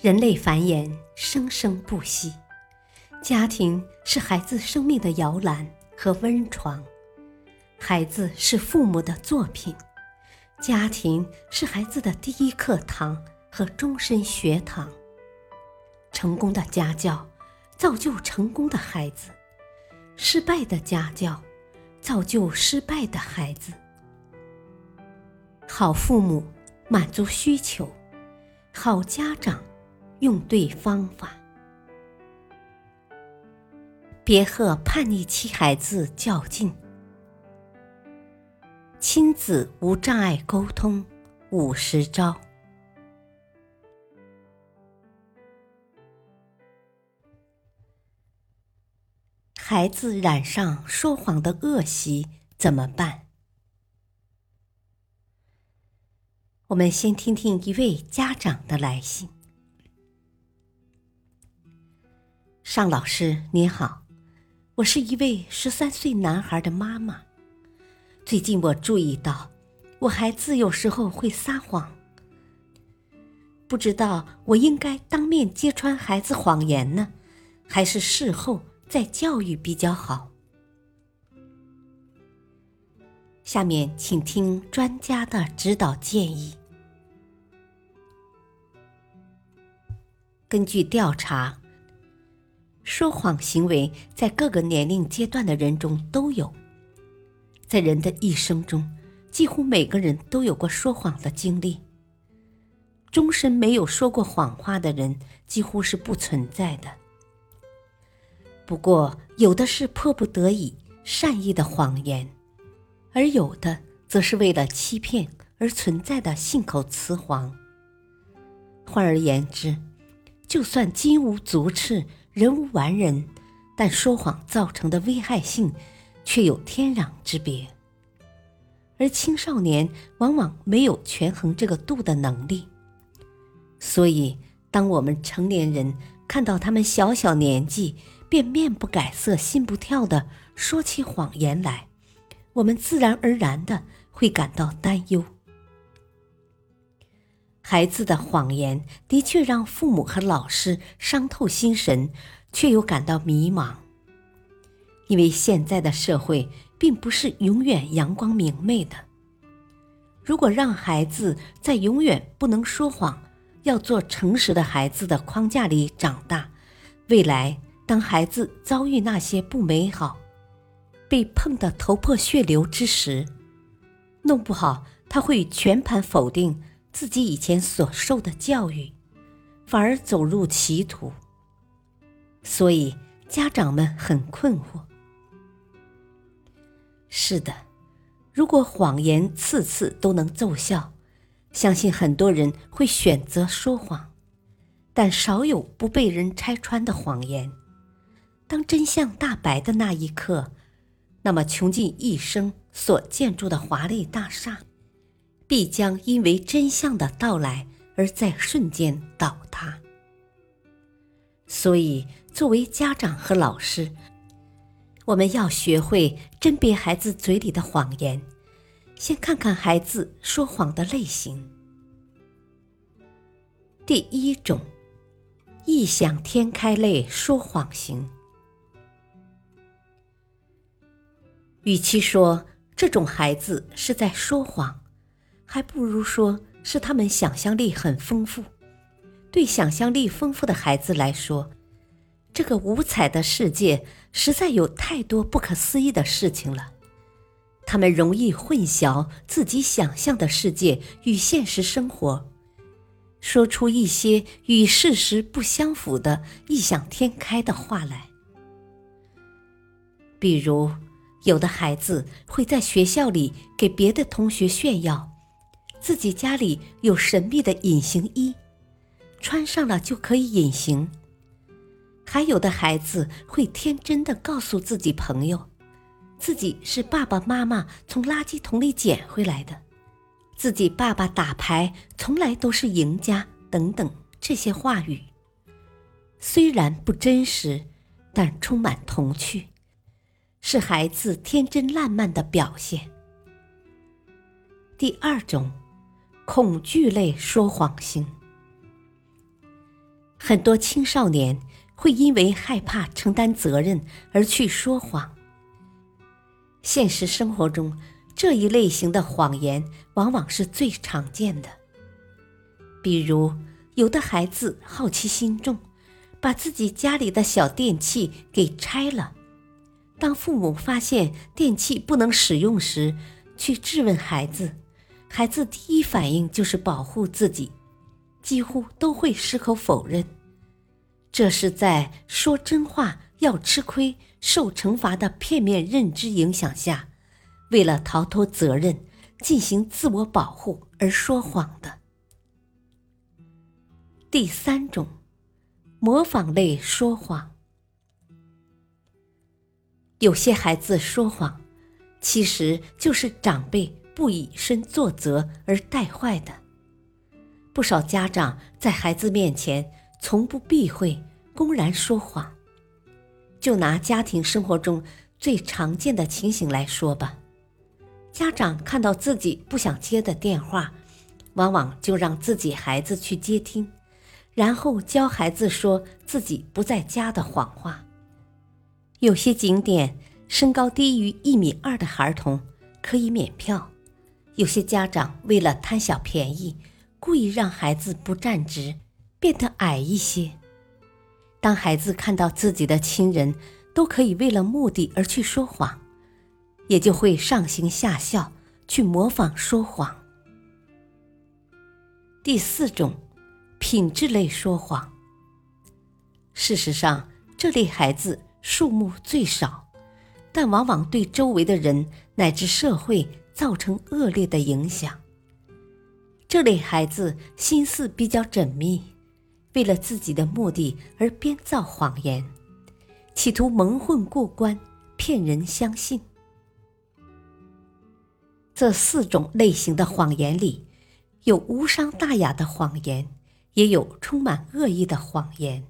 人类繁衍生生不息，家庭是孩子生命的摇篮和温床，孩子是父母的作品，家庭是孩子的第一课堂和终身学堂。成功的家教造就成功的孩子，失败的家教造就失败的孩子。好父母满足需求，好家长用对方法。别和叛逆期孩子较劲。亲子无障碍沟通五十招。孩子染上说谎的恶习怎么办？我们先听听一位家长的来信。尚老师您好，我是一位十三岁男孩的妈妈。最近我注意到，我孩子有时候会撒谎，不知道我应该当面揭穿孩子谎言呢，还是事后？再教育比较好。下面请听专家的指导建议。根据调查，说谎行为在各个年龄阶段的人中都有。在人的一生中，几乎每个人都有过说谎的经历。终身没有说过谎话的人，几乎是不存在的。不过，有的是迫不得已、善意的谎言，而有的则是为了欺骗而存在的信口雌黄。换而言之，就算金无足赤、人无完人，但说谎造成的危害性却有天壤之别。而青少年往往没有权衡这个度的能力，所以当我们成年人看到他们小小年纪，便面不改色心不跳的说起谎言来，我们自然而然的会感到担忧。孩子的谎言的确让父母和老师伤透心神，却又感到迷茫。因为现在的社会并不是永远阳光明媚的。如果让孩子在永远不能说谎、要做诚实的孩子的框架里长大，未来。当孩子遭遇那些不美好，被碰得头破血流之时，弄不好他会全盘否定自己以前所受的教育，反而走入歧途。所以家长们很困惑。是的，如果谎言次次都能奏效，相信很多人会选择说谎，但少有不被人拆穿的谎言。当真相大白的那一刻，那么穷尽一生所建筑的华丽大厦，必将因为真相的到来而在瞬间倒塌。所以，作为家长和老师，我们要学会甄别孩子嘴里的谎言，先看看孩子说谎的类型。第一种，异想天开类说谎型。与其说这种孩子是在说谎，还不如说是他们想象力很丰富。对想象力丰富的孩子来说，这个五彩的世界实在有太多不可思议的事情了。他们容易混淆自己想象的世界与现实生活，说出一些与事实不相符的异想天开的话来，比如。有的孩子会在学校里给别的同学炫耀，自己家里有神秘的隐形衣，穿上了就可以隐形。还有的孩子会天真的告诉自己朋友，自己是爸爸妈妈从垃圾桶里捡回来的，自己爸爸打牌从来都是赢家等等这些话语。虽然不真实，但充满童趣。是孩子天真烂漫的表现。第二种，恐惧类说谎型。很多青少年会因为害怕承担责任而去说谎。现实生活中，这一类型的谎言往往是最常见的。比如，有的孩子好奇心重，把自己家里的小电器给拆了。当父母发现电器不能使用时，去质问孩子，孩子第一反应就是保护自己，几乎都会矢口否认。这是在说真话要吃亏、受惩罚的片面认知影响下，为了逃脱责任、进行自我保护而说谎的。第三种，模仿类说谎。有些孩子说谎，其实就是长辈不以身作则而带坏的。不少家长在孩子面前从不避讳，公然说谎。就拿家庭生活中最常见的情形来说吧，家长看到自己不想接的电话，往往就让自己孩子去接听，然后教孩子说自己不在家的谎话。有些景点，身高低于一米二的孩童可以免票。有些家长为了贪小便宜，故意让孩子不站直，变得矮一些。当孩子看到自己的亲人都可以为了目的而去说谎，也就会上行下效，去模仿说谎。第四种，品质类说谎。事实上，这类孩子。数目最少，但往往对周围的人乃至社会造成恶劣的影响。这类孩子心思比较缜密，为了自己的目的而编造谎言，企图蒙混过关，骗人相信。这四种类型的谎言里，有无伤大雅的谎言，也有充满恶意的谎言。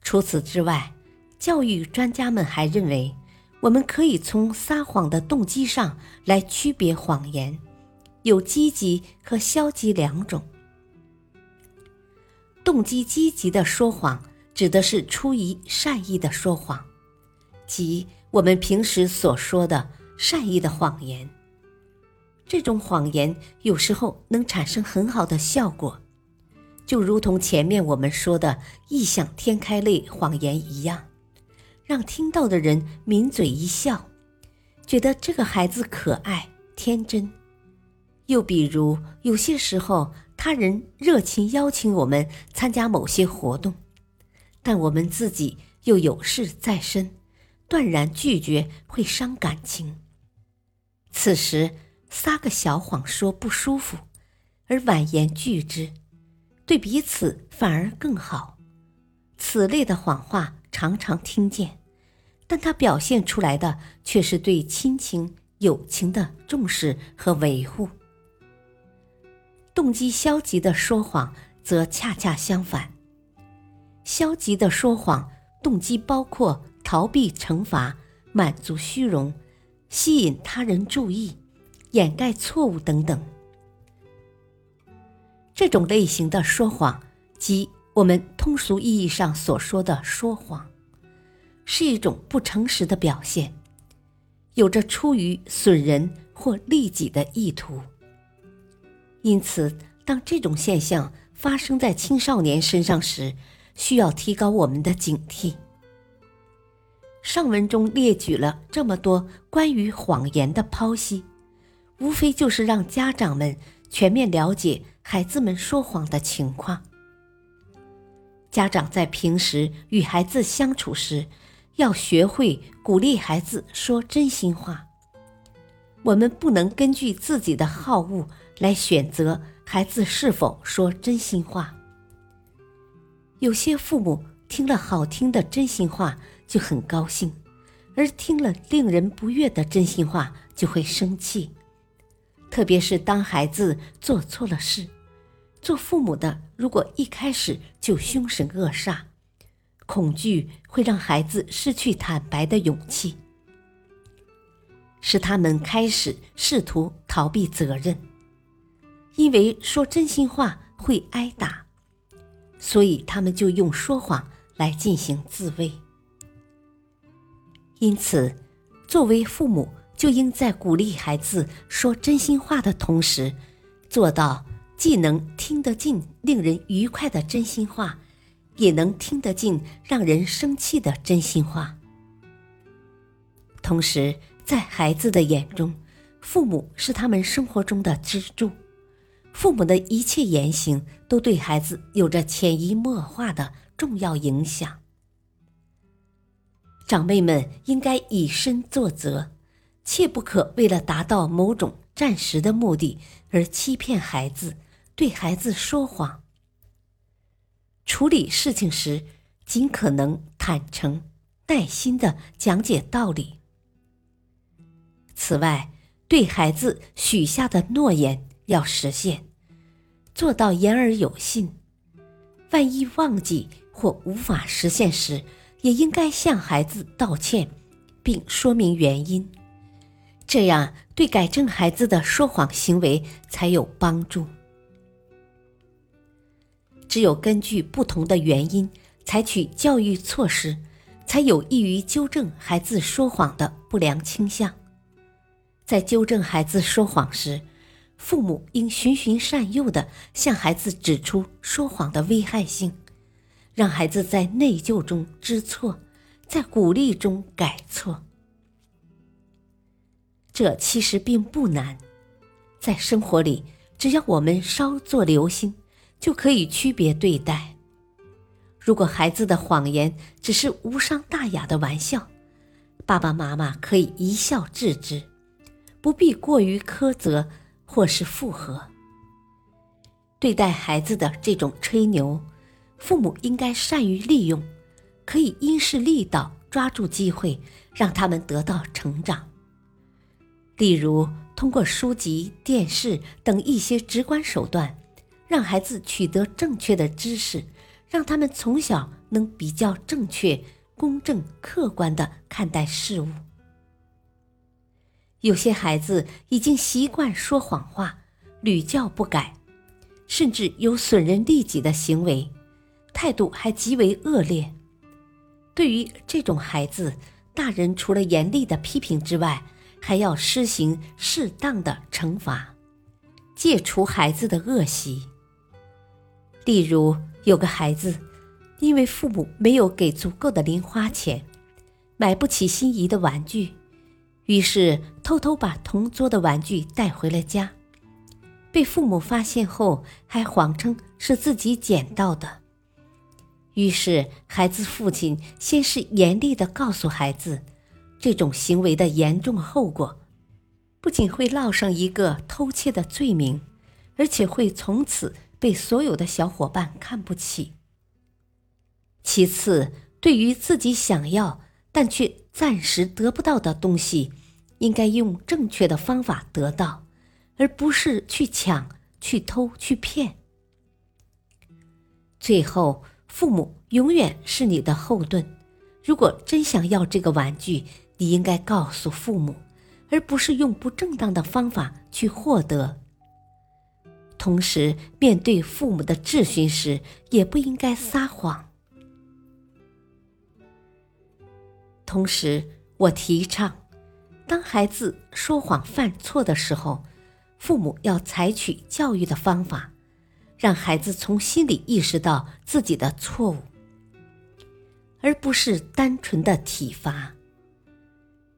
除此之外，教育专家们还认为，我们可以从撒谎的动机上来区别谎言，有积极和消极两种。动机积极的说谎，指的是出于善意的说谎，即我们平时所说的善意的谎言。这种谎言有时候能产生很好的效果，就如同前面我们说的异想天开类谎言一样。让听到的人抿嘴一笑，觉得这个孩子可爱天真。又比如，有些时候他人热情邀请我们参加某些活动，但我们自己又有事在身，断然拒绝会伤感情。此时撒个小谎说不舒服，而婉言拒之，对彼此反而更好。此类的谎话常常听见。但他表现出来的却是对亲情、友情的重视和维护。动机消极的说谎则恰恰相反。消极的说谎动机包括逃避惩罚、满足虚荣、吸引他人注意、掩盖错误等等。这种类型的说谎，即我们通俗意义上所说的说谎。是一种不诚实的表现，有着出于损人或利己的意图。因此，当这种现象发生在青少年身上时，需要提高我们的警惕。上文中列举了这么多关于谎言的剖析，无非就是让家长们全面了解孩子们说谎的情况。家长在平时与孩子相处时，要学会鼓励孩子说真心话。我们不能根据自己的好恶来选择孩子是否说真心话。有些父母听了好听的真心话就很高兴，而听了令人不悦的真心话就会生气。特别是当孩子做错了事，做父母的如果一开始就凶神恶煞。恐惧会让孩子失去坦白的勇气，使他们开始试图逃避责任，因为说真心话会挨打，所以他们就用说谎来进行自卫。因此，作为父母，就应在鼓励孩子说真心话的同时，做到既能听得进令人愉快的真心话，也能听得进让人生气的真心话。同时，在孩子的眼中，父母是他们生活中的支柱，父母的一切言行都对孩子有着潜移默化的重要影响。长辈们应该以身作则，切不可为了达到某种暂时的目的而欺骗孩子，对孩子说谎。处理事情时，尽可能坦诚、耐心的讲解道理。此外，对孩子许下的诺言要实现，做到言而有信。万一忘记或无法实现时，也应该向孩子道歉，并说明原因，这样对改正孩子的说谎行为才有帮助。只有根据不同的原因采取教育措施，才有益于纠正孩子说谎的不良倾向。在纠正孩子说谎时，父母应循循善诱地向孩子指出说谎的危害性。让孩子在内疚中知错，在鼓励中改错。这其实并不难，在生活里，只要我们稍作留心，就可以区别对待。如果孩子的谎言只是无伤大雅的玩笑，爸爸妈妈可以一笑置之，不必过于苛责或是附和。对待孩子的这种吹牛。父母应该善于利用，可以因势利导，抓住机会，让他们得到成长。例如，通过书籍、电视等一些直观手段，让孩子取得正确的知识，让他们从小能比较正确、公正、客观的看待事物。有些孩子已经习惯说谎话，屡教不改，甚至有损人利己的行为。态度还极为恶劣。对于这种孩子，大人除了严厉的批评之外，还要施行适当的惩罚，戒除孩子的恶习。例如，有个孩子，因为父母没有给足够的零花钱，买不起心仪的玩具，于是偷偷把同桌的玩具带回了家，被父母发现后，还谎称是自己捡到的。于是，孩子父亲先是严厉的告诉孩子，这种行为的严重后果，不仅会落上一个偷窃的罪名，而且会从此被所有的小伙伴看不起。其次，对于自己想要但却暂时得不到的东西，应该用正确的方法得到，而不是去抢、去偷、去骗。最后。父母永远是你的后盾。如果真想要这个玩具，你应该告诉父母，而不是用不正当的方法去获得。同时，面对父母的质询时，也不应该撒谎。同时，我提倡，当孩子说谎犯错的时候，父母要采取教育的方法。让孩子从心里意识到自己的错误，而不是单纯的体罚。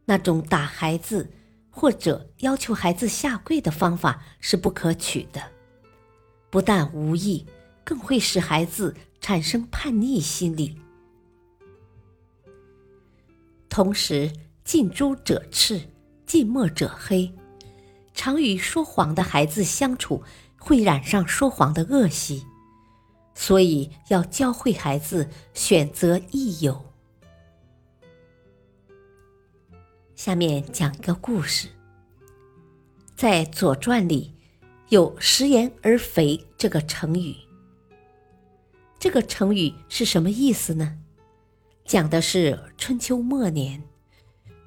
那种打孩子或者要求孩子下跪的方法是不可取的，不但无益，更会使孩子产生叛逆心理。同时，近朱者赤，近墨者黑，常与说谎的孩子相处。会染上说谎的恶习，所以要教会孩子选择益友。下面讲一个故事，在《左传》里有“食言而肥”这个成语。这个成语是什么意思呢？讲的是春秋末年，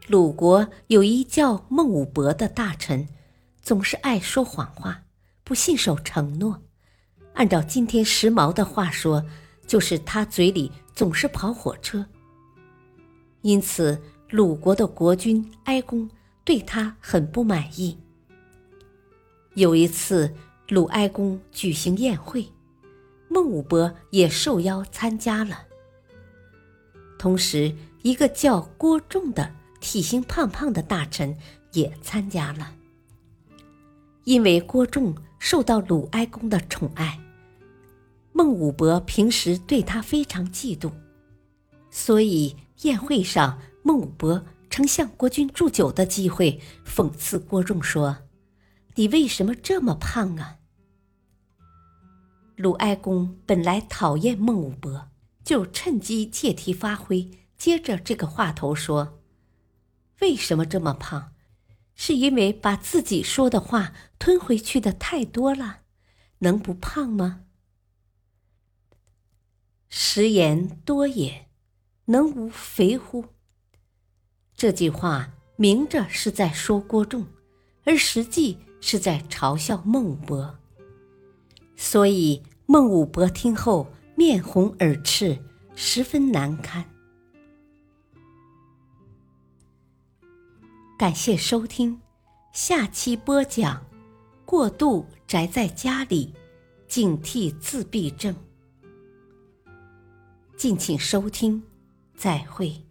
鲁国有一叫孟武伯的大臣，总是爱说谎话。不信守承诺，按照今天时髦的话说，就是他嘴里总是跑火车。因此，鲁国的国君哀公对他很不满意。有一次，鲁哀公举行宴会，孟武伯也受邀参加了。同时，一个叫郭仲的体型胖胖的大臣也参加了。因为郭仲受到鲁哀公的宠爱，孟武伯平时对他非常嫉妒，所以宴会上孟武伯曾向国君祝酒的机会，讽刺郭仲说：“你为什么这么胖啊？”鲁哀公本来讨厌孟武伯，就趁机借题发挥，接着这个话头说：“为什么这么胖？”是因为把自己说的话吞回去的太多了，能不胖吗？食言多也，能无肥乎？这句话明着是在说郭仲，而实际是在嘲笑孟武伯。所以孟武伯听后面红耳赤，十分难堪。感谢收听，下期播讲：过度宅在家里，警惕自闭症。敬请收听，再会。